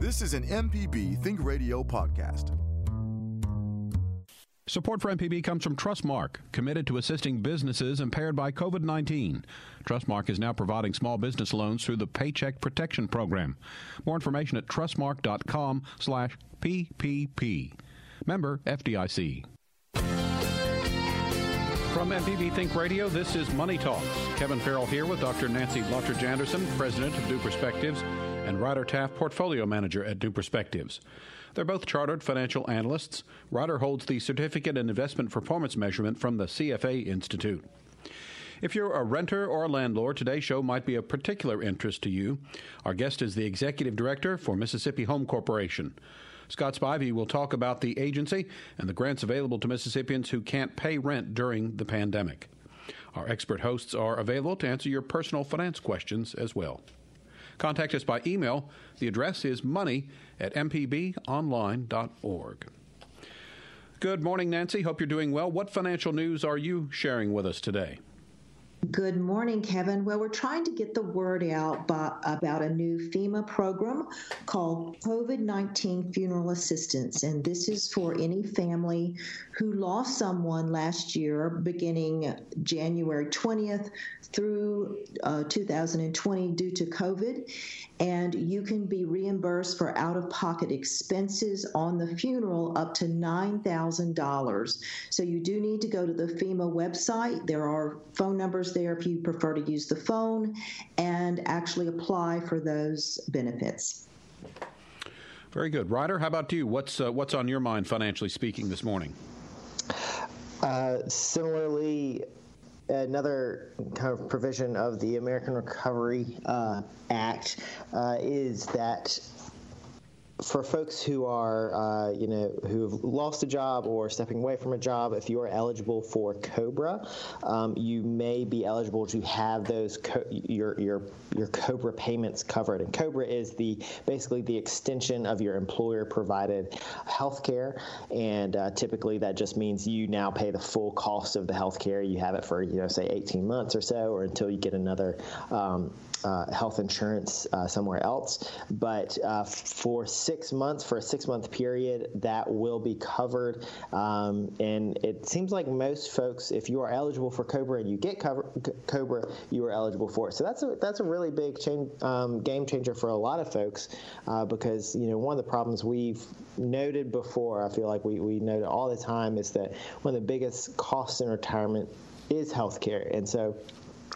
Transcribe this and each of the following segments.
This is an MPB Think Radio podcast. Support for MPB comes from Trustmark, committed to assisting businesses impaired by COVID 19. Trustmark is now providing small business loans through the Paycheck Protection Program. More information at trustmark.com slash PPP. Member FDIC. From MPB Think Radio, this is Money Talks. Kevin Farrell here with Dr. Nancy Lottridge Anderson, President of New Perspectives, and Ryder Taft, Portfolio Manager at New Perspectives. They're both chartered financial analysts. Ryder holds the Certificate in Investment Performance Measurement from the CFA Institute. If you're a renter or a landlord, today's show might be of particular interest to you. Our guest is the Executive Director for Mississippi Home Corporation. Scott Spivey will talk about the agency and the grants available to Mississippians who can't pay rent during the pandemic. Our expert hosts are available to answer your personal finance questions as well. Contact us by email. The address is money at mpbonline.org. Good morning, Nancy. Hope you're doing well. What financial news are you sharing with us today? Good morning, Kevin. Well, we're trying to get the word out by, about a new FEMA program called COVID 19 Funeral Assistance. And this is for any family who lost someone last year, beginning January 20th through uh, 2020 due to COVID. And you can be reimbursed for out of pocket expenses on the funeral up to $9,000. So you do need to go to the FEMA website. There are phone numbers there if you prefer to use the phone and actually apply for those benefits. Very good, Ryder. How about you? What's uh, what's on your mind financially speaking this morning? Uh, similarly, another kind of provision of the American Recovery uh, Act uh, is that for folks who are, uh, you know, who have lost a job or stepping away from a job, if you are eligible for COBRA, um, you may be eligible to have those co- your your your COBRA payments covered. And COBRA is the basically the extension of your employer provided health care, and uh, typically that just means you now pay the full cost of the health care. You have it for you know say 18 months or so, or until you get another. Um, uh, health insurance uh, somewhere else. But uh, for six months, for a six month period, that will be covered. Um, and it seems like most folks, if you are eligible for COBRA and you get cover, COBRA, you are eligible for it. So that's a that's a really big um, game changer for a lot of folks uh, because you know one of the problems we've noted before, I feel like we we note all the time, is that one of the biggest costs in retirement is healthcare, and so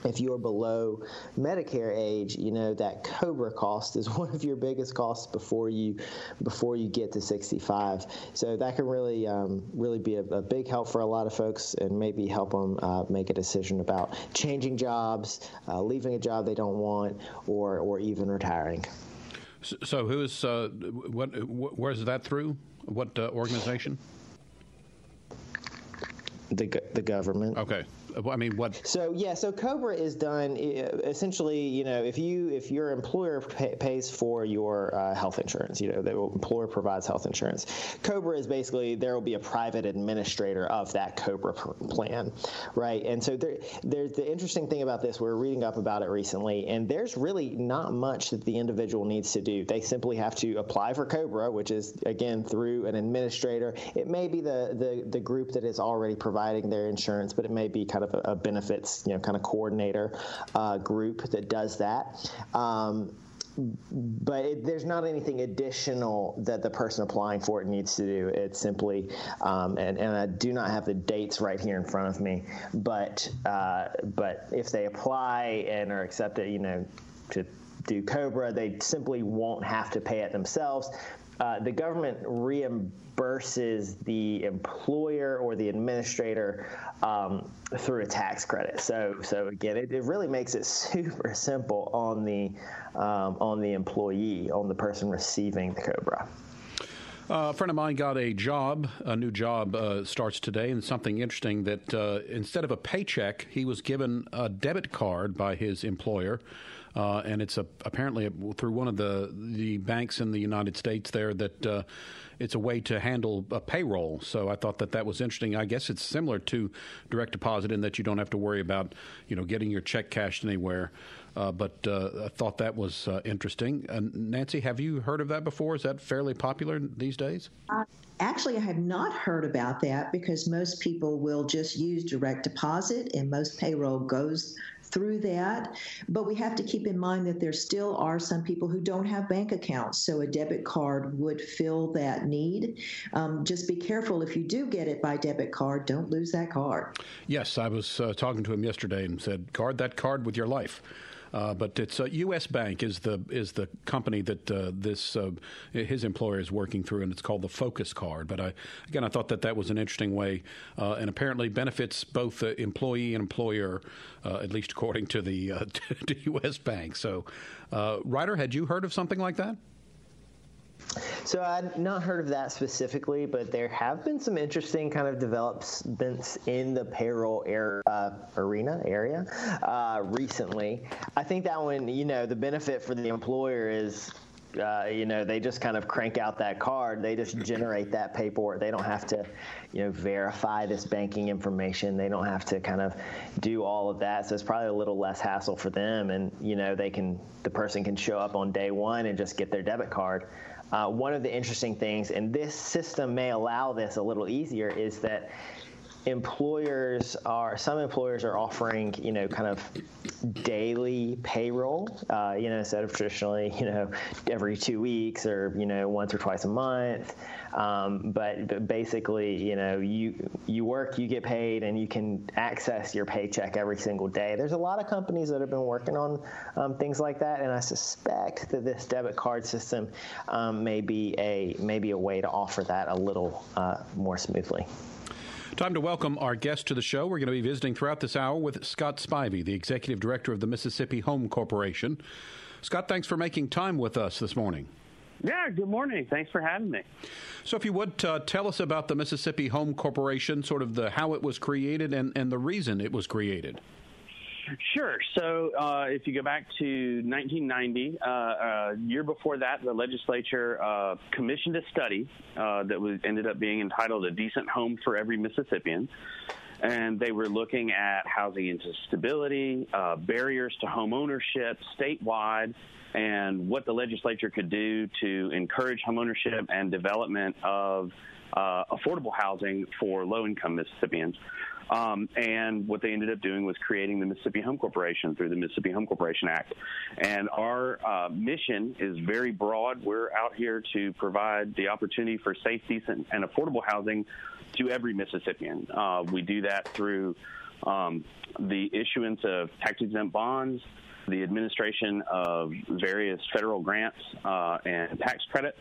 if you're below Medicare age, you know that Cobra cost is one of your biggest costs before you before you get to 65. So that can really um, really be a, a, big help for a lot of folks and maybe help them uh, make a decision about changing jobs, uh, leaving a job they don't want, or or even retiring. So, so who is uh, what? Where is that through? What uh, organization? The the government. Okay. I mean, what? So yeah, so Cobra is done essentially. You know, if you if your employer pay, pays for your uh, health insurance, you know, the employer provides health insurance. Cobra is basically there will be a private administrator of that Cobra plan, right? And so there, there's the interesting thing about this. We're reading up about it recently, and there's really not much that the individual needs to do. They simply have to apply for Cobra, which is again through an administrator. It may be the the the group that is already providing their insurance, but it may be kind of of a, a benefits, you know, kind of coordinator uh, group that does that. Um, but it, there's not anything additional that the person applying for it needs to do. It's simply, um, and, and I do not have the dates right here in front of me, but uh, but if they apply and are accepted, you know, to do Cobra, they simply won't have to pay it themselves. Uh, the government reimburses the employer or the administrator um, through a tax credit. So, so again, it, it really makes it super simple on the um, on the employee, on the person receiving the COBRA. Uh, a friend of mine got a job. A new job uh, starts today, and something interesting that uh, instead of a paycheck, he was given a debit card by his employer uh, and it's a, apparently through one of the the banks in the United States there that uh, it's a way to handle a payroll. So I thought that that was interesting. I guess it's similar to direct deposit in that you don't have to worry about you know getting your check cashed anywhere. Uh, but uh, I thought that was uh, interesting. Nancy, have you heard of that before? Is that fairly popular these days? Actually, I have not heard about that because most people will just use direct deposit and most payroll goes through that. But we have to keep in mind that there still are some people who don't have bank accounts, so a debit card would fill that need. Um, just be careful if you do get it by debit card, don't lose that card. Yes, I was uh, talking to him yesterday and said, guard that card with your life. Uh, but it's uh, U.S. Bank is the is the company that uh, this uh, his employer is working through, and it's called the Focus Card. But I again, I thought that that was an interesting way, uh, and apparently benefits both the employee and employer, uh, at least according to the to U.S. Bank. So, Ryder, had you heard of something like that? So I'd not heard of that specifically, but there have been some interesting kind of developments in the payroll air, uh, arena area uh, recently. I think that one, you know, the benefit for the employer is uh, you know, they just kind of crank out that card. They just generate that paperwork. They don't have to, you know, verify this banking information. They don't have to kind of do all of that. So it's probably a little less hassle for them. And you know, they can the person can show up on day one and just get their debit card. Uh, one of the interesting things, and this system may allow this a little easier, is that employers are some employers are offering you know kind of daily payroll uh, you know instead of traditionally you know every two weeks or you know once or twice a month um, but, but basically you know you you work you get paid and you can access your paycheck every single day there's a lot of companies that have been working on um, things like that and I suspect that this debit card system um, may be a maybe a way to offer that a little uh, more smoothly. Time to welcome our guest to the show. We're going to be visiting throughout this hour with Scott Spivey, the Executive Director of the Mississippi Home Corporation. Scott, thanks for making time with us this morning. Yeah, good morning. Thanks for having me. So, if you would uh, tell us about the Mississippi Home Corporation, sort of the how it was created and, and the reason it was created. Sure. So uh, if you go back to 1990, uh, uh, year before that, the legislature uh, commissioned a study uh, that was ended up being entitled "A Decent Home for Every Mississippian." And they were looking at housing instability, uh, barriers to home ownership statewide, and what the legislature could do to encourage homeownership and development of affordable housing for low income Mississippians. Um, and what they ended up doing was creating the Mississippi Home Corporation through the Mississippi Home Corporation Act. And our uh, mission is very broad. We're out here to provide the opportunity for safe, decent, and affordable housing to every Mississippian. Uh, we do that through um, the issuance of tax exempt bonds, the administration of various federal grants uh, and tax credits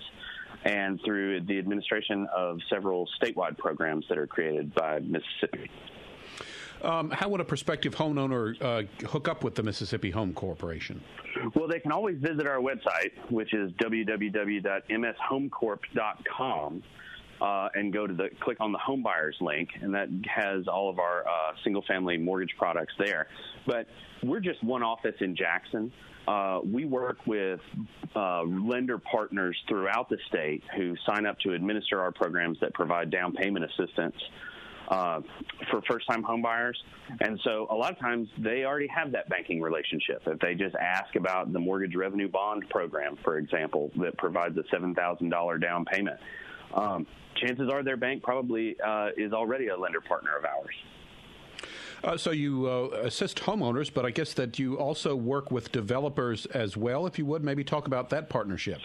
and through the administration of several statewide programs that are created by Mississippi. Um, how would a prospective homeowner uh, hook up with the Mississippi Home Corporation? Well, they can always visit our website, which is www.mshomecorp.com. Uh, and go to the click on the home buyers link, and that has all of our uh, single family mortgage products there. But we're just one office in Jackson. Uh, we work with uh, lender partners throughout the state who sign up to administer our programs that provide down payment assistance uh, for first time homebuyers. And so a lot of times they already have that banking relationship. If they just ask about the mortgage revenue bond program, for example, that provides a $7,000 down payment, um, chances are their bank probably uh, is already a lender partner of ours. Uh, so you uh, assist homeowners, but I guess that you also work with developers as well. If you would, maybe talk about that partnership.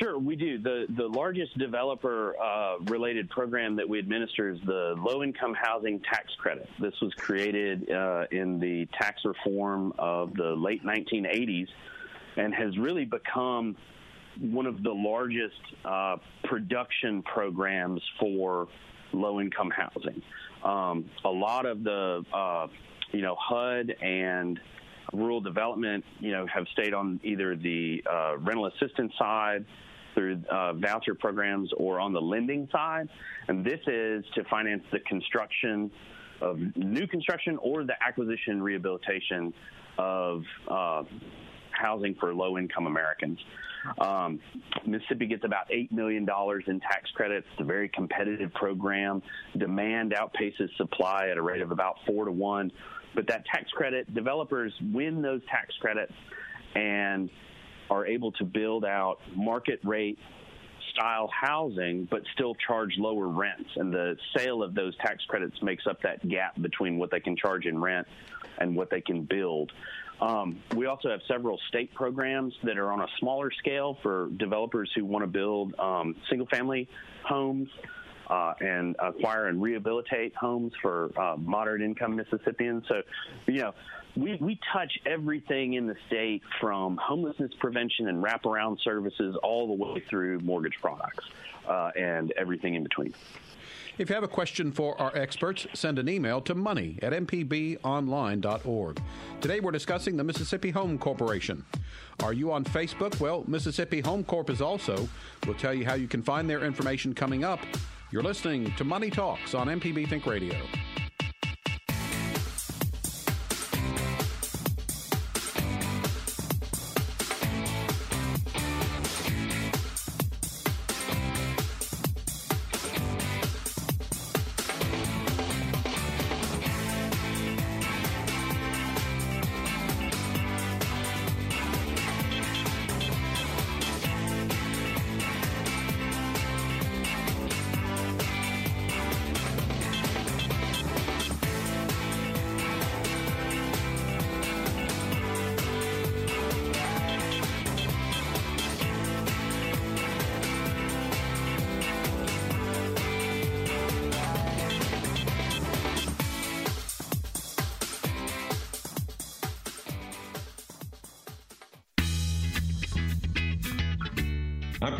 Sure, we do. The the largest developer uh, related program that we administer is the Low Income Housing Tax Credit. This was created uh, in the tax reform of the late 1980s and has really become one of the largest uh, production programs for low income housing. Um, a lot of the uh, you know HUD and rural development, you know, have stayed on either the uh, rental assistance side through uh, voucher programs or on the lending side. And this is to finance the construction of new construction or the acquisition rehabilitation of uh, housing for low income Americans. Um, Mississippi gets about $8 million in tax credits. It's a very competitive program. Demand outpaces supply at a rate of about four to one. But that tax credit, developers win those tax credits and are able to build out market rate style housing, but still charge lower rents. And the sale of those tax credits makes up that gap between what they can charge in rent and what they can build. Um, we also have several state programs that are on a smaller scale for developers who want to build um, single family homes. Uh, and acquire and rehabilitate homes for uh, moderate income Mississippians. So, you know, we, we touch everything in the state from homelessness prevention and wraparound services all the way through mortgage products uh, and everything in between. If you have a question for our experts, send an email to money at mpbonline.org. Today we're discussing the Mississippi Home Corporation. Are you on Facebook? Well, Mississippi Home Corp is also. We'll tell you how you can find their information coming up. You're listening to Money Talks on MPB Think Radio.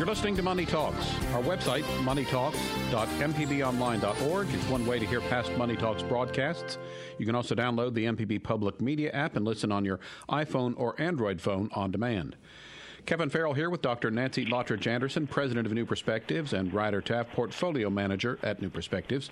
You're listening to Money Talks. Our website, moneytalks.mpbonline.org, is one way to hear past Money Talks broadcasts. You can also download the MPB Public Media app and listen on your iPhone or Android phone on demand. Kevin Farrell here with Dr. Nancy Lottridge Anderson, President of New Perspectives and Ryder Taft, Portfolio Manager at New Perspectives.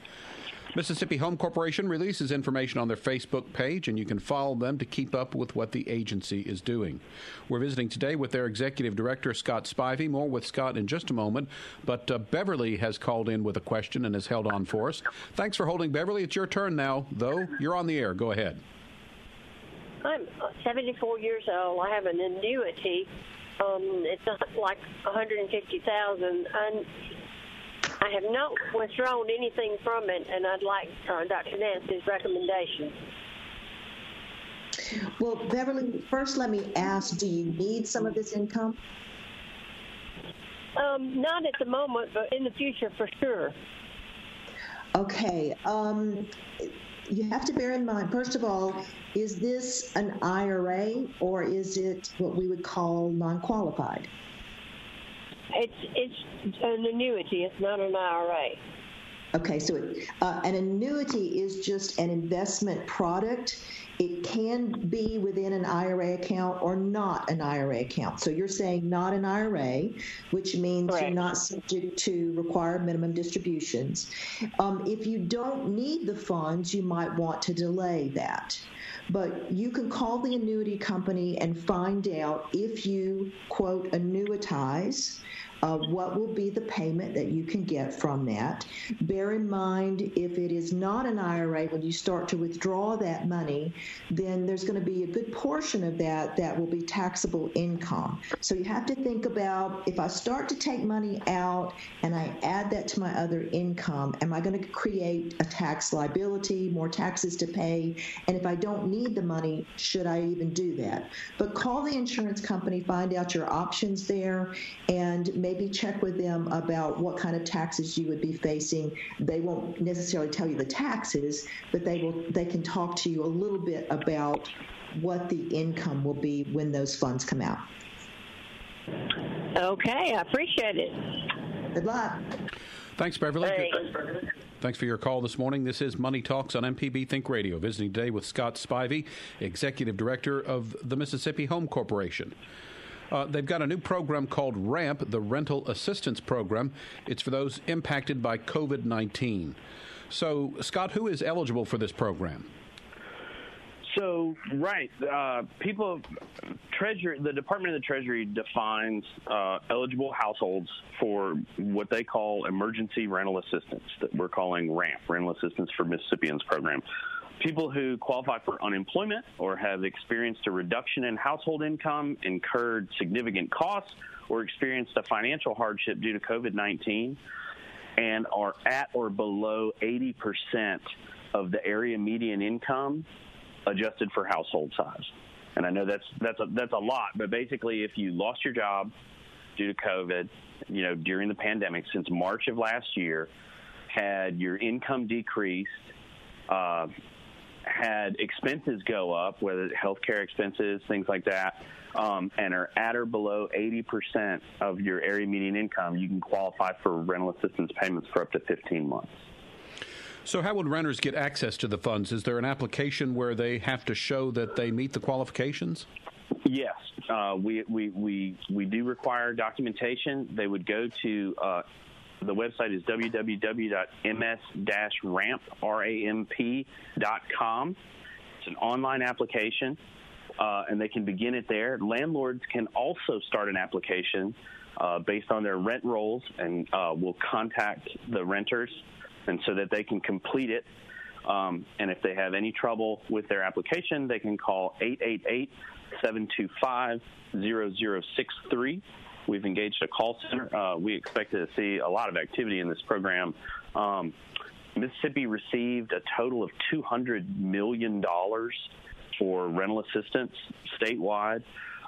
Mississippi Home Corporation releases information on their Facebook page, and you can follow them to keep up with what the agency is doing. We're visiting today with their executive director, Scott Spivey. More with Scott in just a moment, but uh, Beverly has called in with a question and has held on for us. Thanks for holding, Beverly. It's your turn now, though. You're on the air. Go ahead. I'm 74 years old. I have an annuity. Um, it's like 150,000. I have not withdrawn anything from it, and I'd like uh, Dr. Nancy's recommendation. Well, Beverly, first let me ask do you need some of this income? Um, not at the moment, but in the future for sure. Okay. Um, you have to bear in mind, first of all, is this an IRA or is it what we would call non qualified? It's it's an annuity. It's not an IRA. Okay, so uh, an annuity is just an investment product. It can be within an IRA account or not an IRA account. So you're saying not an IRA, which means Correct. you're not subject to required minimum distributions. Um, if you don't need the funds, you might want to delay that. But you can call the annuity company and find out if you, quote, annuitize uh, what will be the payment that you can get from that. Bear in mind, if it is not an IRA, when you start to withdraw that money, then there's going to be a good portion of that that will be taxable income. So you have to think about if I start to take money out and I add that to my other income, am I going to create a tax liability, more taxes to pay? And if I don't need the money, should I even do that? But call the insurance company, find out your options there, and maybe check with them about what kind of taxes you would be facing. They won't necessarily tell you the taxes, but they will. They can talk to you a little bit about what the income will be when those funds come out. Okay, I appreciate it. Good luck. Thanks, Beverly. Thanks. Thanks for your call this morning. This is Money Talks on MPB Think Radio. Visiting today with Scott Spivey, Executive Director of the Mississippi Home Corporation. Uh, they've got a new program called RAMP, the Rental Assistance Program. It's for those impacted by COVID 19. So, Scott, who is eligible for this program? So, right, uh, people, Treasury, the Department of the Treasury defines uh, eligible households for what they call emergency rental assistance, that we're calling RAMP, Rental Assistance for Mississippians program. People who qualify for unemployment or have experienced a reduction in household income, incurred significant costs, or experienced a financial hardship due to COVID 19, and are at or below 80% of the area median income adjusted for household size. And I know that's that's a, that's a lot, but basically, if you lost your job due to COVID, you know, during the pandemic since March of last year, had your income decreased, uh, had expenses go up, whether healthcare expenses, things like that, um, and are at or below 80% of your area median income, you can qualify for rental assistance payments for up to 15 months. So, how would renters get access to the funds? Is there an application where they have to show that they meet the qualifications? Yes, uh, we, we, we, we do require documentation. They would go to uh, the website is www.ms-ramp.com. It's an online application, uh, and they can begin it there. Landlords can also start an application uh, based on their rent rolls, and uh, will contact the renters and so that they can complete it. Um, and if they have any trouble with their application, they can call 888 725 0063. We've engaged a call center. Uh, we expect to see a lot of activity in this program. Um, Mississippi received a total of $200 million for rental assistance statewide.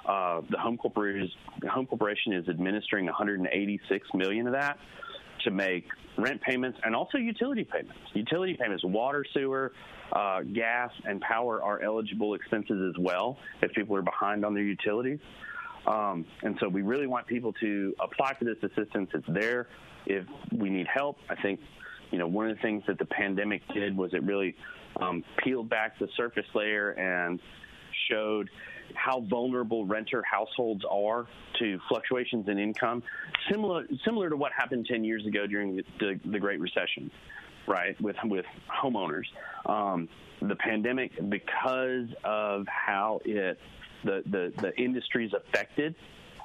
Uh, the home corporation, home corporation is administering 186 million of that to make rent payments and also utility payments. Utility payments, water, sewer, uh, gas, and power are eligible expenses as well if people are behind on their utilities. Um, and so we really want people to apply for this assistance. It's there if we need help. I think, you know, one of the things that the pandemic did was it really um, peeled back the surface layer and showed how vulnerable renter households are to fluctuations in income, similar similar to what happened 10 years ago during the, the, Great Recession, right? With with homeowners, um, the pandemic because of how it the the the industries affected.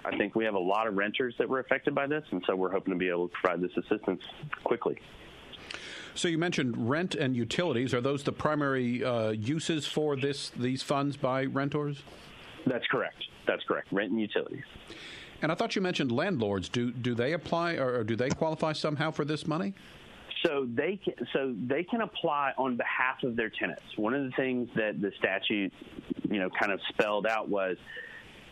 I think we have a lot of renters that were affected by this, and so we're hoping to be able to provide this assistance quickly. So you mentioned rent and utilities. Are those the primary uh, uses for this these funds by renters? That's correct. That's correct. Rent and utilities. And I thought you mentioned landlords. Do do they apply or, do they qualify somehow for this money? So they can, so they can apply on behalf of their tenants. One of the things that the statute, you know, kind of spelled out was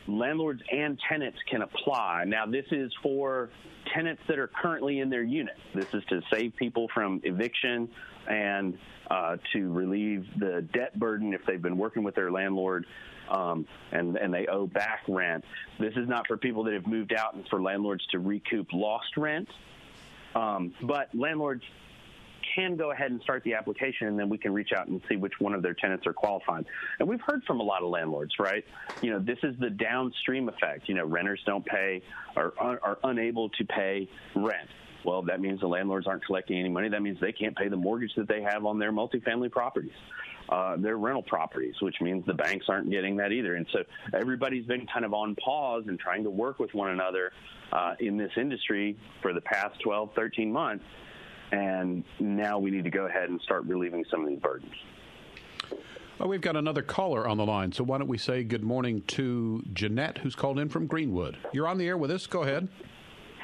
landlords and tenants can apply. Now, this is for tenants that are currently in their unit. This is to save people from eviction and uh, to relieve the debt burden if they've been working with their landlord um, and and they owe back rent. This is not for people that have moved out and for landlords to recoup lost rent. Um, but landlords can go ahead and start the application, and then we can reach out and see which one of their tenants are qualified. And we've heard from a lot of landlords, right? You know, this is the downstream effect. You know, renters don't pay or are unable to pay rent. Well, that means the landlords aren't collecting any money. That means they can't pay the mortgage that they have on their multifamily properties. uh, their rental properties, which means the banks aren't getting that either. And so everybody's been kind of on pause and trying to work with one another uh, in this industry for the past 12, 13 months. And now we need to go ahead and start relieving some of these burdens. Well, we've got another caller on the line, so why don't we say good morning to Jeanette, who's called in from Greenwood. You're on the air with us. Go ahead.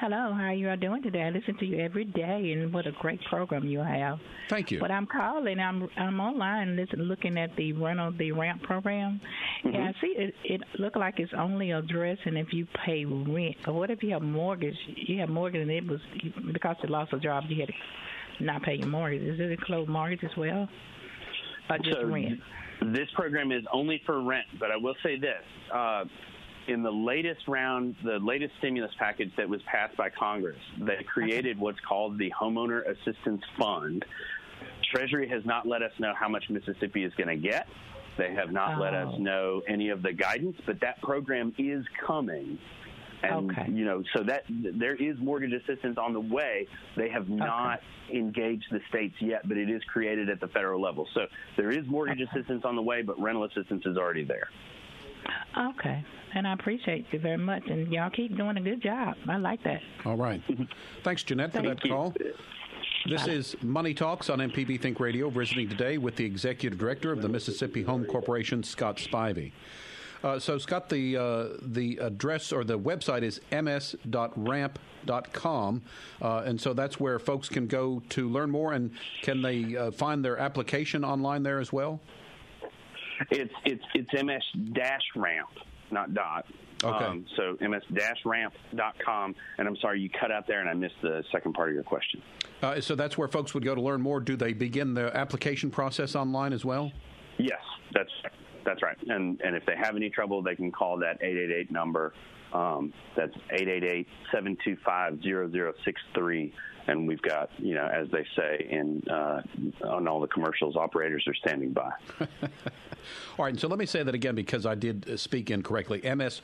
Hello, how are you all doing today? I listen to you every day, and what a great program you have. Thank you. But I'm calling. I'm I'm online, listen, looking at the rental the ramp program. Mm-hmm. Yeah, I see it. It look like it's only addressing if you pay rent. But what if you have mortgage? You have mortgage, and it was because you lost a job, you had to not pay your mortgage. Is it a closed mortgage as well, or just so rent? This program is only for rent, but I will say this. Uh, in the latest round, the latest stimulus package that was passed by Congress, they created what's called the Homeowner Assistance Fund. Treasury has not let us know how much Mississippi is going to get. They have not oh. let us oh. know any of the guidance, but that program is coming. And okay. you know, so that there is mortgage assistance on the way. They have not okay. engaged the states yet, but it is created at the federal level. So there is mortgage okay. assistance on the way, but rental assistance is already there. Okay. And I appreciate you very much. And y'all keep doing a good job. I like that. All right. Thanks, Jeanette, for Thank that you. call. This is Money Talks on MPB Think Radio, visiting today with the Executive Director of the Mississippi Home Corporation, Scott Spivey. Uh, so, Scott, the uh, the address or the website is ms.ramp.com, uh, and so that's where folks can go to learn more. And can they uh, find their application online there as well? It's it's it's ms dash ramp, not dot. Okay. Um, so ms-ramp.com, and I'm sorry you cut out there, and I missed the second part of your question. Uh, so that's where folks would go to learn more. Do they begin the application process online as well? Yes, that's that's right. And and if they have any trouble, they can call that 888 number. Um, that's 888-725-0063 and we've got, you know, as they say in uh, on all the commercials, operators are standing by. all right, so let me say that again because I did speak incorrectly. MS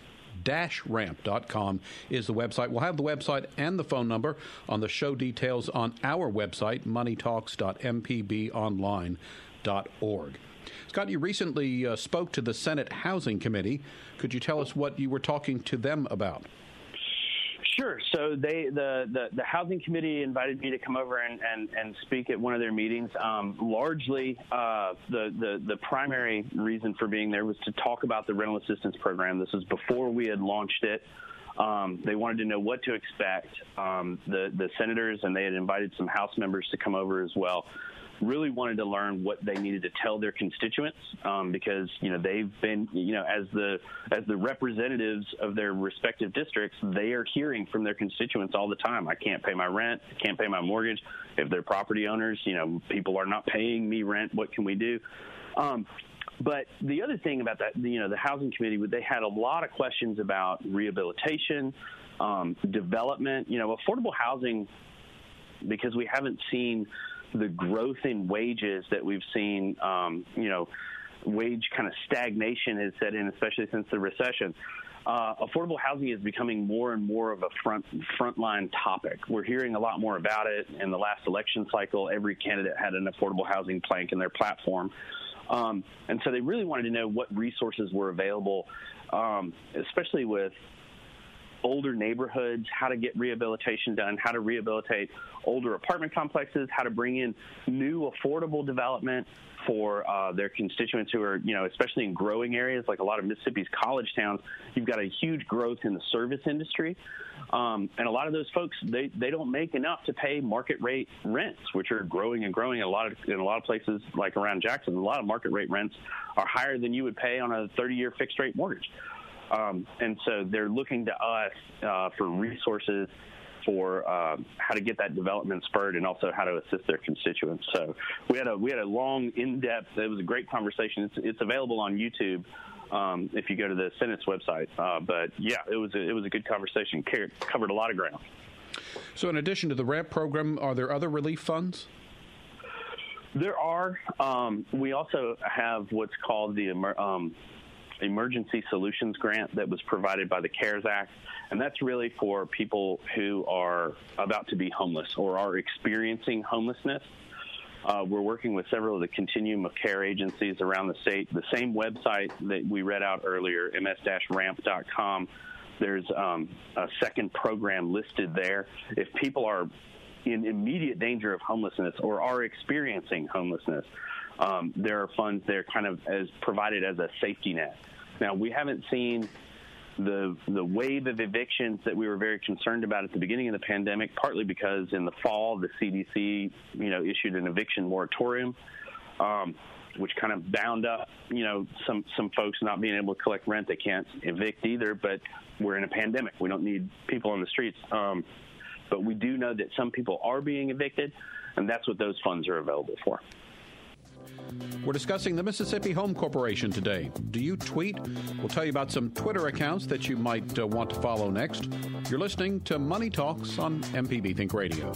ramp.com is the website. We'll have the website and the phone number on the show details on our website, moneytalks.mpbonline.org. Scott, you recently uh, spoke to the Senate Housing Committee. Could you tell us what you were talking to them about? Sure. So they the, the, the housing committee invited me to come over and, and, and speak at one of their meetings. Um, largely, uh, the, the the primary reason for being there was to talk about the rental assistance program. This was before we had launched it. Um, they wanted to know what to expect. Um, the the senators and they had invited some House members to come over as well really wanted to learn what they needed to tell their constituents um, because you know they've been you know as the as the representatives of their respective districts they are hearing from their constituents all the time. I can't pay my rent I can't pay my mortgage. If they're property owners you know people are not paying me rent. What can we do? Um, but the other thing about that, you know, the housing committee, they had a lot of questions about rehabilitation, um, development, you know, affordable housing, because we haven't seen the growth in wages that we've seen, um, you know, wage kind of stagnation has set in, especially since the recession. Uh, affordable housing is becoming more and more of a front frontline topic. We're hearing a lot more about it. In the last election cycle, every candidate had an affordable housing plank in their platform. Um, and so they really wanted to know what resources were available, um, especially with older neighborhoods, how to get rehabilitation done, how to rehabilitate older apartment complexes, how to bring in new affordable development for uh, their constituents who are, you know, especially in growing areas like a lot of Mississippi's college towns. You've got a huge growth in the service industry. Um, and a lot of those folks, they, they don't make enough to pay market rate rents, which are growing and growing in a lot of in a lot of places like around Jackson. A lot of market rate rents are higher than you would pay on a 30 year fixed rate mortgage. Um, and so they're looking to us uh, for resources for uh, how to get that development spurred and also how to assist their constituents. So we had a we had a long, in-depth. It was a great conversation. It's, it's available on YouTube um, if you go to the Senate's website. Uh, but yeah, it was a, it was a good conversation. covered a lot of ground. So in addition to the RAMP program, are there other relief funds? There are. Um, we also have what's called the um, emergency solutions grant that was provided by the CARES Act. And that's really for people who are about to be homeless or are experiencing homelessness. Uh, we're working with several of the continuum of care agencies around the state. The same website that we read out earlier, ms-ramp.com, there's um, a second program listed there. If people are in immediate danger of homelessness or are experiencing homelessness, um, there are funds there kind of as provided as a safety net. Now, we haven't seen the the wave of evictions that we were very concerned about at the beginning of the pandemic, partly because in the fall the CDC you know issued an eviction moratorium, um, which kind of bound up you know some some folks not being able to collect rent. They can't evict either, but we're in a pandemic. We don't need people on the streets. Um, but we do know that some people are being evicted, and that's what those funds are available for. We're discussing the Mississippi Home Corporation today. Do you tweet? We'll tell you about some Twitter accounts that you might uh, want to follow next. You're listening to Money Talks on MPB Think Radio.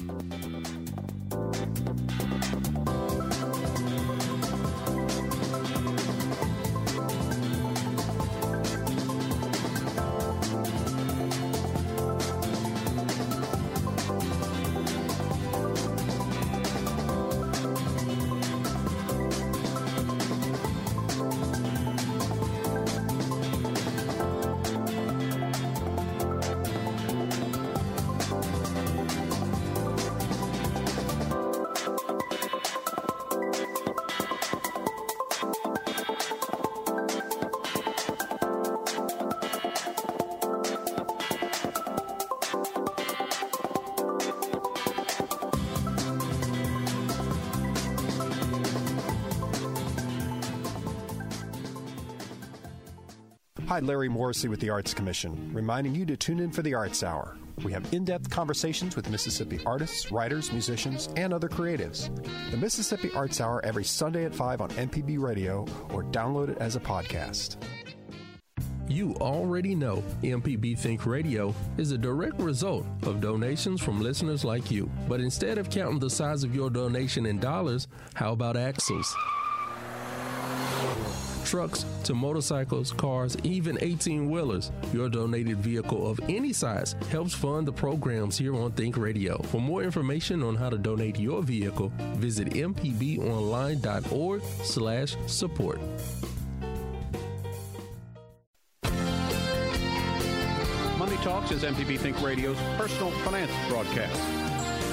Hi, Larry Morrisey with the Arts Commission, reminding you to tune in for the Arts Hour. We have in depth conversations with Mississippi artists, writers, musicians, and other creatives. The Mississippi Arts Hour every Sunday at 5 on MPB Radio or download it as a podcast. You already know MPB Think Radio is a direct result of donations from listeners like you. But instead of counting the size of your donation in dollars, how about axles? Trucks to motorcycles, cars, even 18 wheelers. Your donated vehicle of any size helps fund the programs here on Think Radio. For more information on how to donate your vehicle, visit mpbonline.org slash support. Money Talks is MPB Think Radio's personal finance broadcast.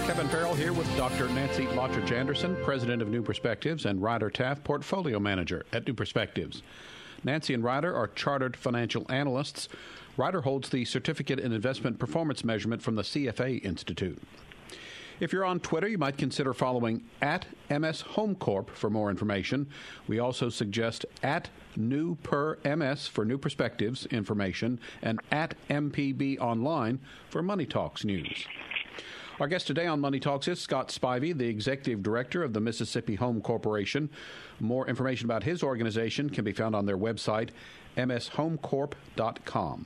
Kevin Farrell here with Dr. Nancy Lottridge Anderson, President of New Perspectives, and Ryder Taft, Portfolio Manager at New Perspectives. Nancy and Ryder are chartered financial analysts. Ryder holds the Certificate in Investment Performance Measurement from the CFA Institute. If you're on Twitter, you might consider following at MS Home Corp for more information. We also suggest at New Per MS for New Perspectives information and at MPB Online for Money Talks news. Our guest today on Money Talks is Scott Spivey, the Executive Director of the Mississippi Home Corporation. More information about his organization can be found on their website, mshomecorp.com.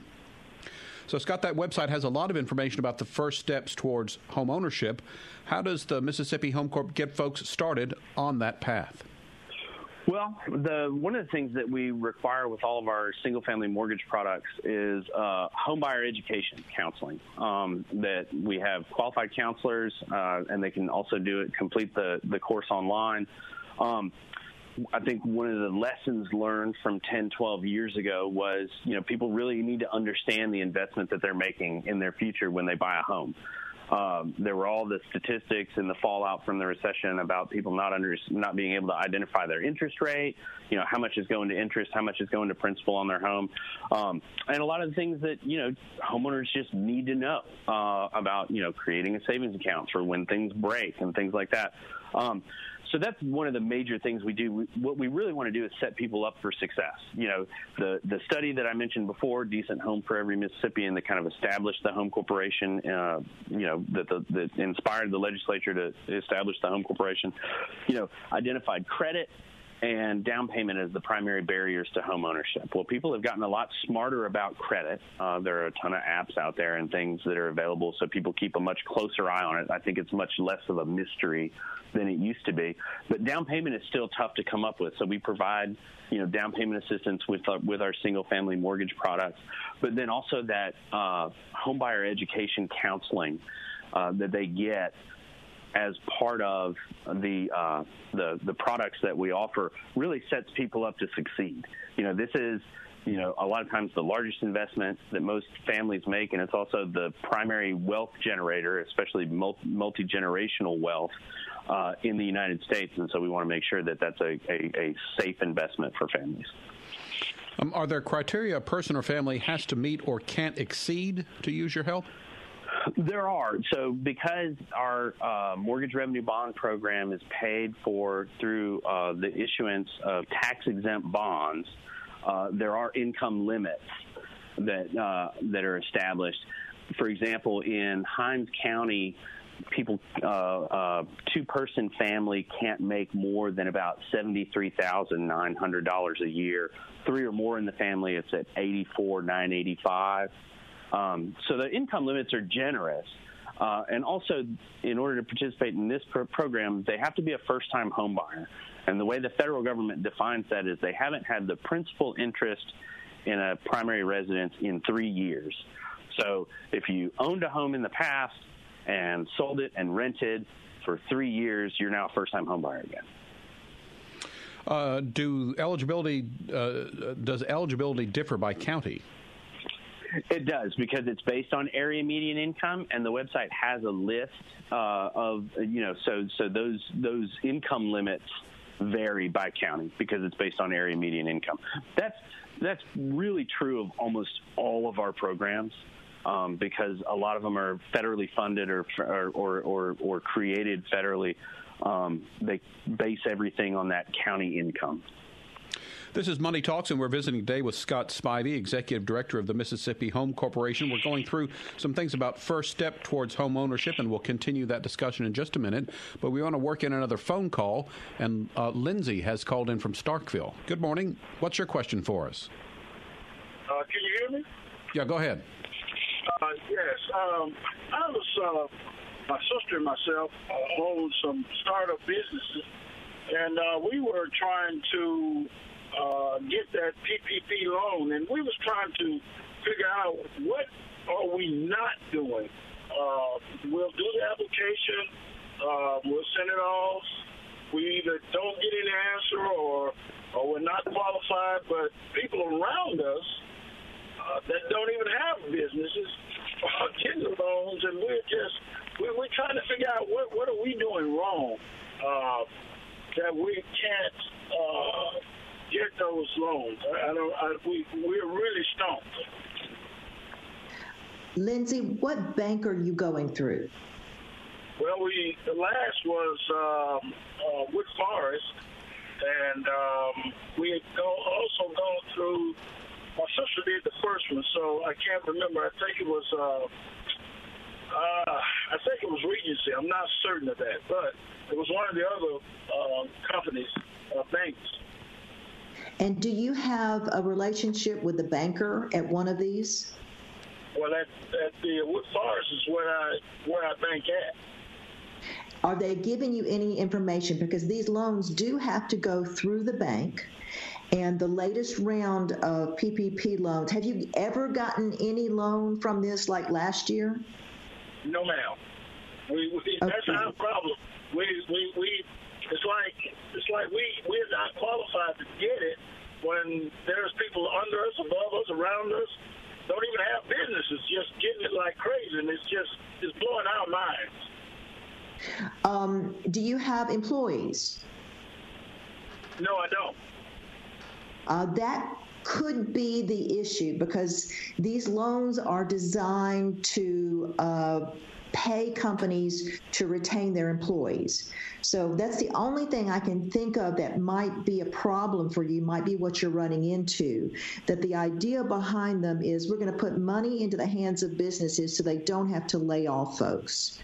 So, Scott, that website has a lot of information about the first steps towards home ownership. How does the Mississippi Home Corp get folks started on that path? Well, the one of the things that we require with all of our single-family mortgage products is uh, homebuyer education counseling. Um, that we have qualified counselors, uh, and they can also do it, complete the the course online. Um, I think one of the lessons learned from 10, 12 years ago was, you know, people really need to understand the investment that they're making in their future when they buy a home. Um, there were all the statistics and the fallout from the recession about people not under not being able to identify their interest rate. You know, how much is going to interest, how much is going to principal on their home, um, and a lot of the things that you know homeowners just need to know uh, about. You know, creating a savings account for when things break and things like that. Um, so that's one of the major things we do. What we really want to do is set people up for success. You know, the the study that I mentioned before, decent home for every Mississippian, that kind of established the home corporation. Uh, you know, that, the, that inspired the legislature to establish the home corporation. You know, identified credit and down payment as the primary barriers to home ownership. Well, people have gotten a lot smarter about credit. Uh, there are a ton of apps out there and things that are available, so people keep a much closer eye on it. I think it's much less of a mystery than it used to be. But down payment is still tough to come up with, so we provide you know down payment assistance with our, with our single family mortgage products, but then also that uh, homebuyer education counseling uh, that they get as part of the uh, the the products that we offer really sets people up to succeed. You know, this is you know a lot of times the largest investment that most families make, and it's also the primary wealth generator, especially multi generational wealth. Uh, in the United States, and so we want to make sure that that's a, a, a safe investment for families. Um, are there criteria a person or family has to meet or can't exceed to use your help? There are. So, because our uh, mortgage revenue bond program is paid for through uh, the issuance of tax exempt bonds, uh, there are income limits that uh, that are established. For example, in Hinds County, people uh, uh, two person family can't make more than about seventy three thousand nine hundred dollars a year. Three or more in the family, it's at eighty four nine eighty five. Um, so the income limits are generous. Uh, and also, in order to participate in this pro- program, they have to be a first time home buyer. And the way the federal government defines that is they haven't had the principal interest in a primary residence in three years. So if you owned a home in the past and sold it and rented for three years, you're now a first time home buyer again. Uh, do eligibility uh, does eligibility differ by county? It does because it's based on area median income, and the website has a list uh, of you know so so those those income limits vary by county because it's based on area median income. That's that's really true of almost all of our programs. Um, because a lot of them are federally funded or or or, or created federally, um, they base everything on that county income. This is Money Talks, and we're visiting today with Scott Spivey, Executive Director of the Mississippi Home Corporation. We're going through some things about first step towards home ownership, and we'll continue that discussion in just a minute. But we want to work in another phone call, and uh, Lindsay has called in from Starkville. Good morning. What's your question for us? Uh, can you hear me? Yeah, go ahead. Uh, yes. Um, I was, uh, my sister and myself own some startup businesses, and uh, we were trying to uh, get that PPP loan, and we was trying to figure out what are we not doing. Uh, we'll do the application, uh, we'll send it off. We either don't get any answer or or we're not qualified, but people around us uh, that don't even have businesses are getting loans, and we're just we're, we're trying to figure out what what are we doing wrong uh, that we can't. Uh, get those loans. I, I don't. I, we we're really stumped. Lindsay, what bank are you going through? Well, we the last was um, uh, Wood Forest, and um, we had go, also gone through. My sister did the first one, so I can't remember. I think it was. Uh, uh, I think it was Regency. I'm not certain of that, but it was one of the other uh, companies, uh, banks and do you have a relationship with the banker at one of these? Well, at, at the Forest is where I where I bank at. Are they giving you any information? Because these loans do have to go through the bank. And the latest round of PPP loans, have you ever gotten any loan from this like last year? No, ma'am. We, we, okay. That's our problem. We, we, we, it's like it's like we we're not qualified to get it when there's people under us, above us, around us, don't even have businesses, just getting it like crazy, and it's just it's blowing our minds. Um, do you have employees? No, I don't. Uh, that could be the issue because these loans are designed to uh, pay companies to retain their employees. So that's the only thing I can think of that might be a problem for you, might be what you're running into. That the idea behind them is we're going to put money into the hands of businesses so they don't have to lay off folks.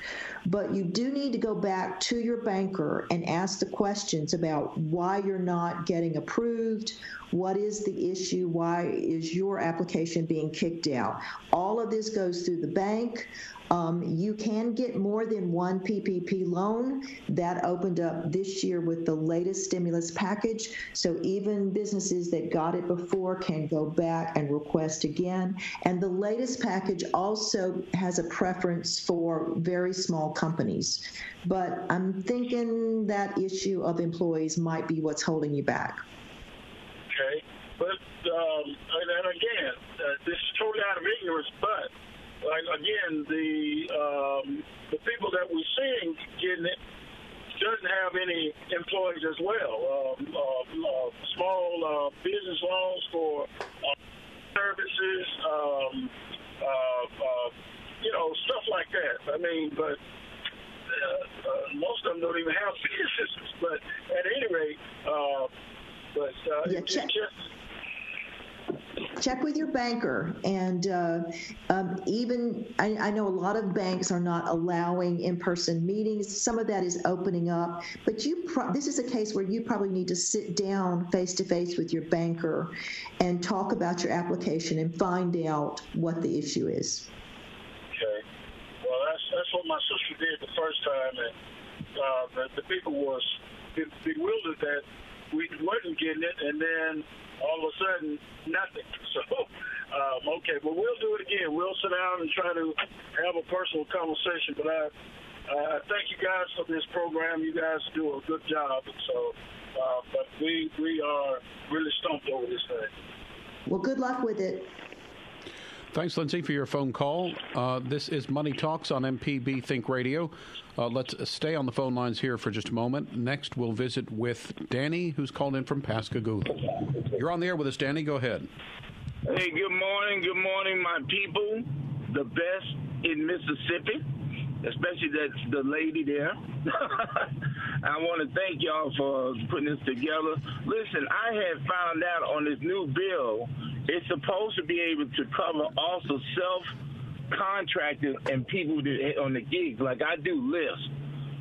But you do need to go back to your banker and ask the questions about why you're not getting approved, what is the issue, why is your application being kicked out. All of this goes through the bank. Um, you can get more than one PPP loan. That opened up this year with the latest stimulus package. So even businesses that got it before can go back and request again. And the latest package also has a preference for very small small companies. But I'm thinking that issue of employees might be what's holding you back. Okay, but um, and, and again, uh, this is totally out of ignorance, but like again, the um, the people that we're seeing getting it doesn't have any employees as well. Um, uh, uh, small uh, business loans for uh, services, um, uh, uh, you know, stuff like that. I mean, but most of them don't even have businesses. But at any rate, but yeah, check. check with your banker and uh, um, even I, I, know a lot of banks are not allowing in-person meetings. Some of that is opening up but you pro- this is a case where you probably need to sit down face to face with your banker and talk about your application and find out what the issue is. Okay. Well that's that's what my sister did the first time and uh, the, the people was bewildered that we wasn't getting it and then all of a sudden nothing. So, um, okay, but we'll do it again. We'll sit down and try to have a personal conversation. But I, uh, thank you guys for this program. You guys do a good job. So, uh, but we we are really stumped over this thing. Well, good luck with it. Thanks, Lindsay, for your phone call. Uh, this is Money Talks on MPB Think Radio. Uh, let's stay on the phone lines here for just a moment. Next, we'll visit with Danny, who's called in from Pascagoula. You're on the air with us, Danny. Go ahead. Hey, good morning. Good morning, my people. The best in Mississippi, especially that's the lady there. I want to thank y'all for putting this together. Listen, I have found out on this new bill, it's supposed to be able to cover also self contractors and people that on the gigs. Like I do lifts.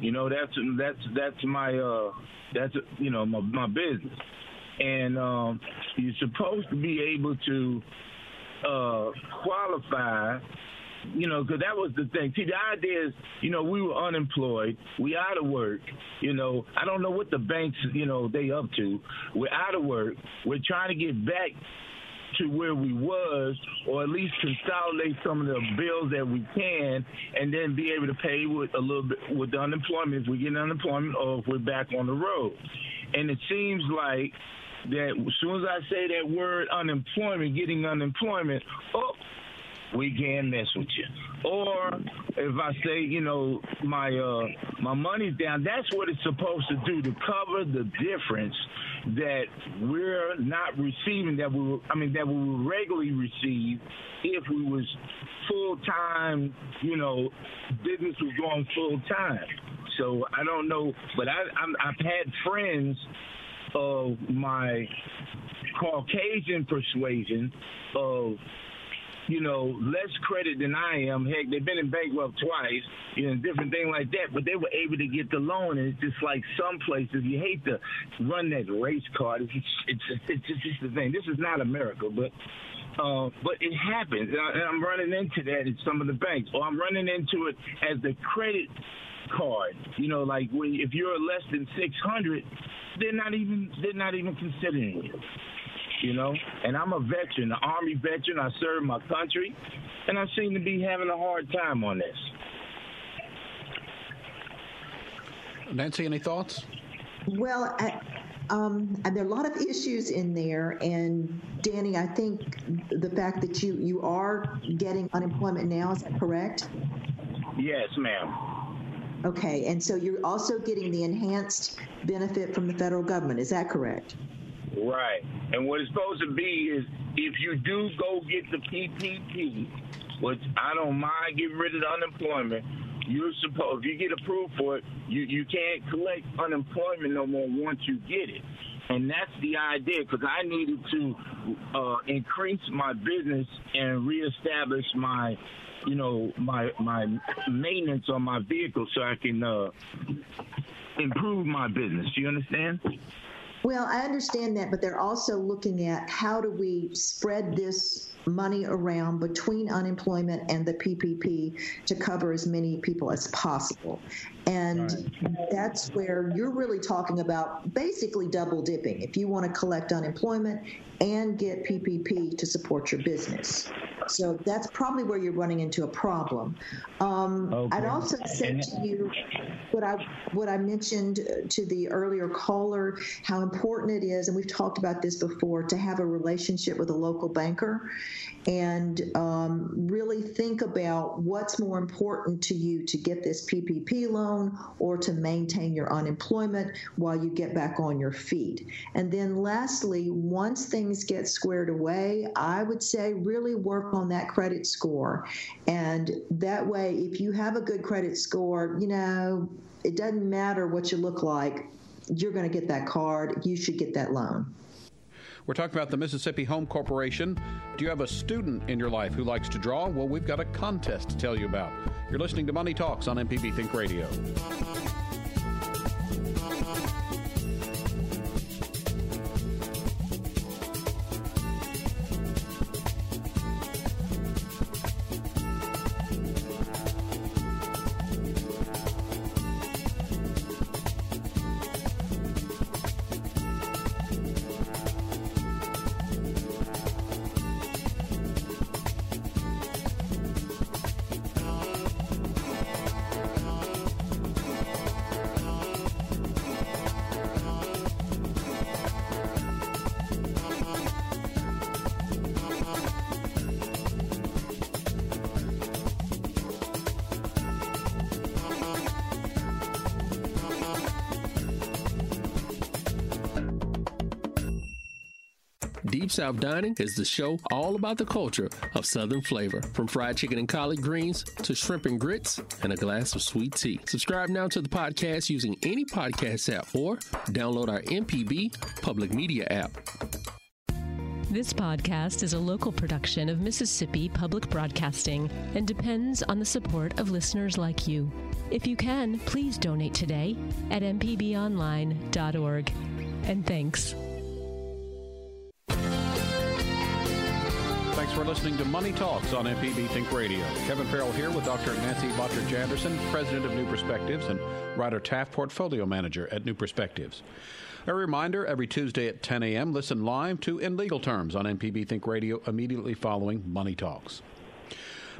You know, that's that's that's my uh that's you know my my business. And um you're supposed to be able to uh qualify you know, because that was the thing. See, the idea is, you know, we were unemployed, we out of work. You know, I don't know what the banks, you know, they up to. We're out of work. We're trying to get back to where we was, or at least consolidate some of the bills that we can, and then be able to pay with a little bit with the unemployment if we get unemployment, or if we're back on the road. And it seems like that as soon as I say that word unemployment, getting unemployment, oh, we can't mess with you. Or if I say, you know, my uh, my money's down, that's what it's supposed to do to cover the difference that we're not receiving that we I mean that we would regularly receive if we was full time, you know, business was going full time. So I don't know, but I, I'm, I've had friends of my Caucasian persuasion of you know, less credit than I am. Heck, they've been in bankrupt twice, you know, different thing like that. But they were able to get the loan, and it's just like some places you hate to run that race card. It's it's it's just, it's the thing. This is not America, but uh, but it happens, and, I, am running into that at some of the banks, or I'm running into it as the credit card. You know, like when if you're less than 600, they're not even they're not even considering it you know. And I'm a veteran, an Army veteran. I served my country, and I seem to be having a hard time on this. Nancy, any thoughts? Well, I, um, and there are a lot of issues in there. And Danny, I think the fact that you you are getting unemployment now is that correct? Yes, ma'am. Okay, and so you're also getting the enhanced benefit from the federal government. Is that correct? Right. And what it's supposed to be is if you do go get the PPP, which I don't mind getting rid of the unemployment, you're supposed if you get approved for it, you you can't collect unemployment no more once you get it. And that's the idea because I needed to uh, increase my business and reestablish my, you know, my my maintenance on my vehicle so I can uh, improve my business. You understand? Well, I understand that, but they're also looking at how do we spread this money around between unemployment and the PPP to cover as many people as possible. And right. that's where you're really talking about basically double dipping if you want to collect unemployment and get PPP to support your business. So that's probably where you're running into a problem. Um, okay. I'd also say to you what I what I mentioned to the earlier caller, how important it is, and we've talked about this before, to have a relationship with a local banker, and um, really think about what's more important to you to get this PPP loan or to maintain your unemployment while you get back on your feet. And then lastly, once things get squared away, I would say really work on that credit score. And that way, if you have a good credit score, you know, it doesn't matter what you look like, you're going to get that card. You should get that loan. We're talking about the Mississippi Home Corporation. Do you have a student in your life who likes to draw? Well, we've got a contest to tell you about. You're listening to Money Talks on MPB Think Radio. Deep South Dining is the show all about the culture of Southern flavor, from fried chicken and collard greens to shrimp and grits and a glass of sweet tea. Subscribe now to the podcast using any podcast app or download our MPB public media app. This podcast is a local production of Mississippi Public Broadcasting and depends on the support of listeners like you. If you can, please donate today at mpbonline.org. And thanks. For listening to Money Talks on MPB Think Radio. Kevin Farrell here with Dr. Nancy Lottridge Anderson, President of New Perspectives, and Ryder Taff, Portfolio Manager at New Perspectives. A reminder every Tuesday at 10 a.m., listen live to In Legal Terms on MPB Think Radio immediately following Money Talks.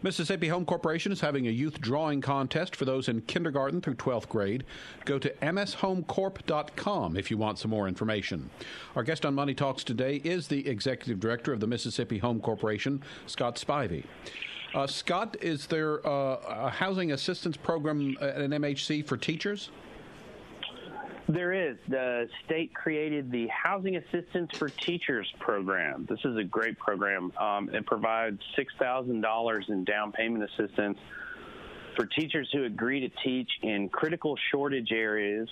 Mississippi Home Corporation is having a youth drawing contest for those in kindergarten through 12th grade. Go to mshomecorp.com if you want some more information. Our guest on Money Talks today is the Executive Director of the Mississippi Home Corporation, Scott Spivey. Uh, Scott, is there uh, a housing assistance program at an MHC for teachers? There is. The state created the Housing Assistance for Teachers program. This is a great program. Um, it provides $6,000 in down payment assistance for teachers who agree to teach in critical shortage areas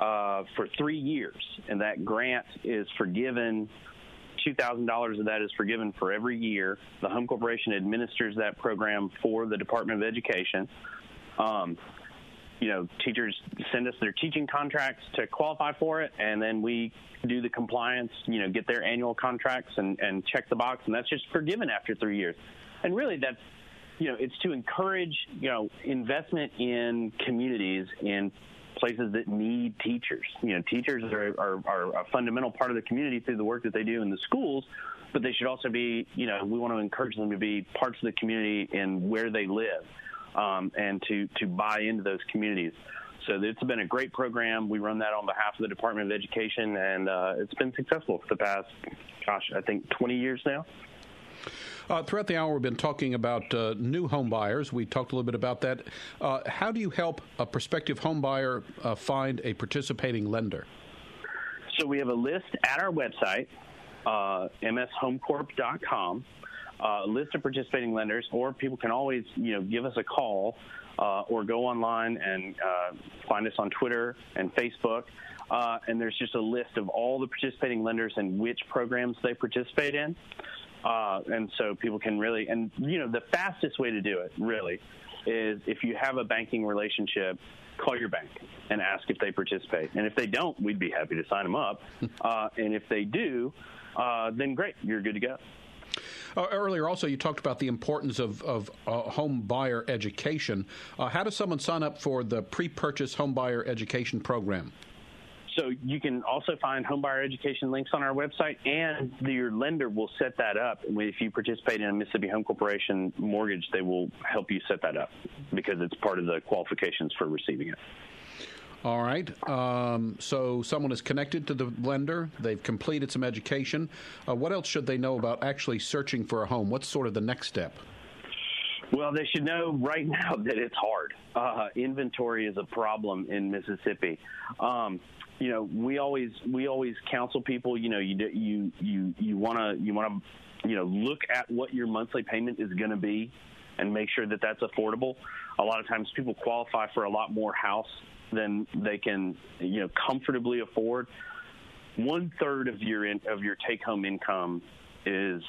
uh, for three years. And that grant is forgiven. $2,000 of that is forgiven for every year. The Home Corporation administers that program for the Department of Education. Um, you know, teachers send us their teaching contracts to qualify for it, and then we do the compliance, you know, get their annual contracts and, and check the box, and that's just forgiven after three years. And really, that's, you know, it's to encourage, you know, investment in communities in places that need teachers. You know, teachers are, are, are a fundamental part of the community through the work that they do in the schools, but they should also be, you know, we want to encourage them to be parts of the community in where they live um, and to, to buy into those communities. So it's been a great program. We run that on behalf of the Department of Education, and uh, it's been successful for the past, gosh, I think 20 years now. Uh, throughout the hour, we've been talking about uh, new home buyers. We talked a little bit about that. Uh, how do you help a prospective home buyer uh, find a participating lender? So we have a list at our website, uh, mshomecorp.com uh, list of participating lenders, or people can always, you know, give us a call uh, or go online and uh, find us on Twitter and Facebook. Uh, and there's just a list of all the participating lenders and which programs they participate in. Uh, and so people can really, and you know, the fastest way to do it really is if you have a banking relationship, call your bank and ask if they participate. And if they don't, we'd be happy to sign them up. Uh, and if they do, uh, then great, you're good to go. Uh, earlier, also, you talked about the importance of, of uh, home buyer education. Uh, how does someone sign up for the pre purchase home buyer education program? so you can also find homebuyer education links on our website, and your lender will set that up. If you participate in a Mississippi Home Corporation mortgage, they will help you set that up because it's part of the qualifications for receiving it. All right. Um, so someone is connected to the lender. They've completed some education. Uh, what else should they know about actually searching for a home? What's sort of the next step? Well, they should know right now that it's hard. Uh, inventory is a problem in Mississippi. Um, you know, we always we always counsel people. You know, you you you you want to you want to you know look at what your monthly payment is going to be, and make sure that that's affordable. A lot of times, people qualify for a lot more house than they can you know comfortably afford. One third of your in, of your take home income is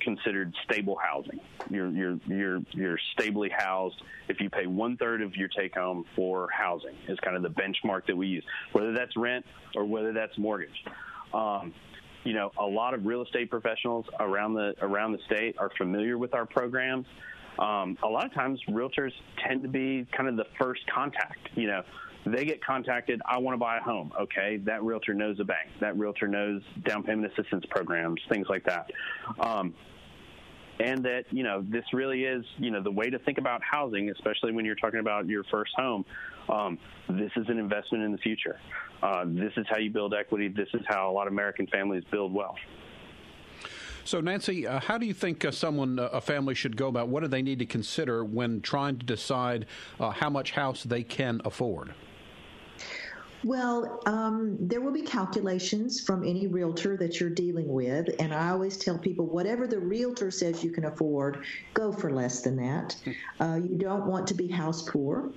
considered stable housing. You're you're you're you're stably housed if you pay one third of your take home for housing is kind of the benchmark that we use, whether that's rent or whether that's mortgage. Um, you know, a lot of real estate professionals around the around the state are familiar with our programs. Um, a lot of times, realtors tend to be kind of the first contact. You know, they get contacted, I want to buy a home. Okay, that realtor knows a bank. That realtor knows down payment assistance programs, things like that. Um, and that you know this really is you know the way to think about housing, especially when you're talking about your first home. Um, this is an investment in the future. Uh, this is how you build equity. This is how a lot of American families build wealth. So, Nancy, uh, how do you think uh, someone, uh, a family, should go about? What do they need to consider when trying to decide uh, how much house they can afford? Well, um, there will be calculations from any realtor that you're dealing with. And I always tell people whatever the realtor says you can afford, go for less than that. Hmm. Uh, you don't want to be house poor.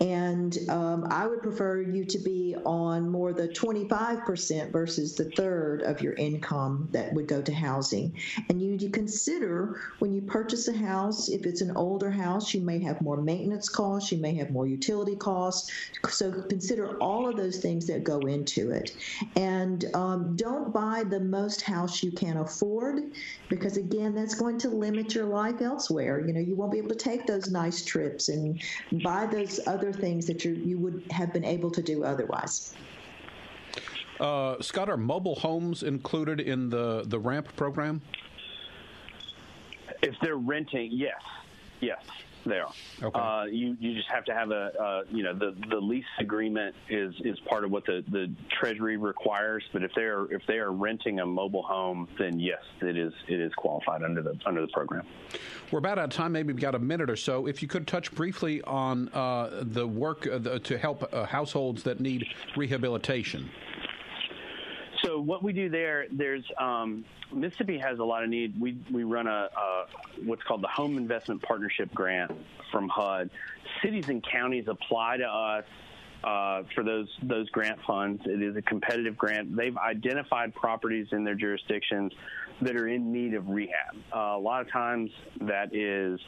And um, I would prefer you to be on more the 25% versus the third of your income that would go to housing. And you, consider when you purchase a house, if it's an older house, you may have more maintenance costs, you may have more utility costs. So consider all of those things that go into it. And um, don't buy the most house you can afford because, again, that's going to limit your life elsewhere. You know, you won't be able to take those nice trips and buy those those other things that you you would have been able to do otherwise. Uh, Scott, are mobile homes included in the, the RAMP program? If they're renting, yes, yes. They are. Okay. Uh, you you just have to have a uh, you know the the lease agreement is is part of what the the Treasury requires. But if they are if they are renting a mobile home, then yes, it is it is qualified under the under the program. We're about out of time. Maybe we've got a minute or so. If you could touch briefly on uh, the work uh, the, to help uh, households that need rehabilitation. So what we do there, there's um, Mississippi has a lot of need. We we run a, a what's called the Home Investment Partnership Grant from HUD. Cities and counties apply to us uh, for those those grant funds. It is a competitive grant. They've identified properties in their jurisdictions that are in need of rehab. Uh, a lot of times that is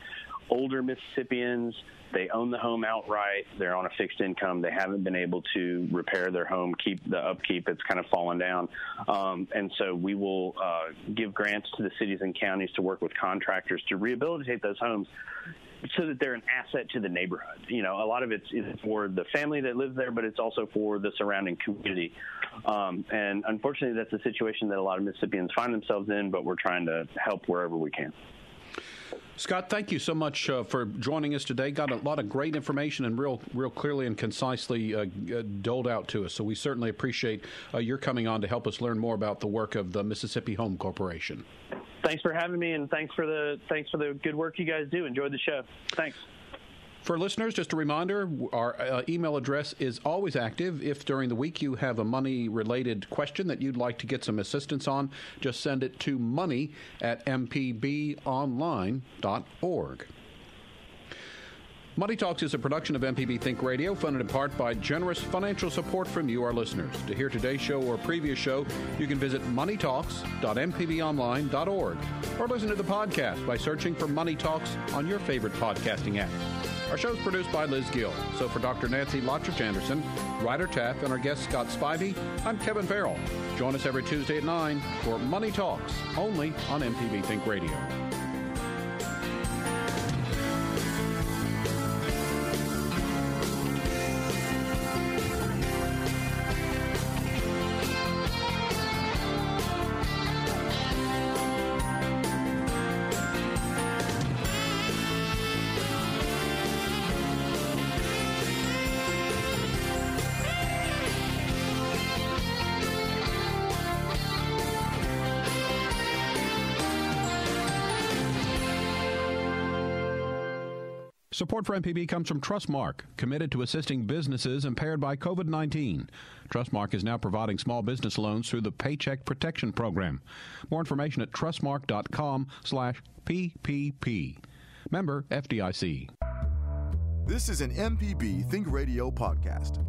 older Mississippians they own the home outright. They're on a fixed income. They haven't been able to repair their home, keep the upkeep. It's kind of fallen down. Um, and so we will uh, give grants to the cities and counties to work with contractors to rehabilitate those homes so that they're an asset to the neighborhood. You know, a lot of it's for the family that lives there, but it's also for the surrounding community. Um, and unfortunately, that's a situation that a lot of Mississippians find themselves in, but we're trying to help wherever we can. Scott, thank you so much uh, for joining us today. Got a lot of great information and real, real clearly and concisely uh, doled out to us. So we certainly appreciate uh, your coming on to help us learn more about the work of the Mississippi Home Corporation. Thanks for having me, and thanks for the thanks for the good work you guys do. Enjoyed the show. Thanks. For listeners, just a reminder our uh, email address is always active. If during the week you have a money related question that you'd like to get some assistance on, just send it to money at mpbonline.org. Money Talks is a production of MPB Think Radio, funded in part by generous financial support from you, our listeners. To hear today's show or previous show, you can visit moneytalks.mpbonline.org or listen to the podcast by searching for Money Talks on your favorite podcasting app. Our show is produced by Liz Gill. So for Dr. Nancy Lottridge Anderson, Ryder Taff, and our guest Scott Spivey, I'm Kevin Farrell. Join us every Tuesday at 9 for Money Talks, only on MPB Think Radio. Support for MPB comes from Trustmark, committed to assisting businesses impaired by COVID 19. Trustmark is now providing small business loans through the Paycheck Protection Program. More information at trustmark.com/slash PPP. Member FDIC. This is an MPB Think Radio podcast.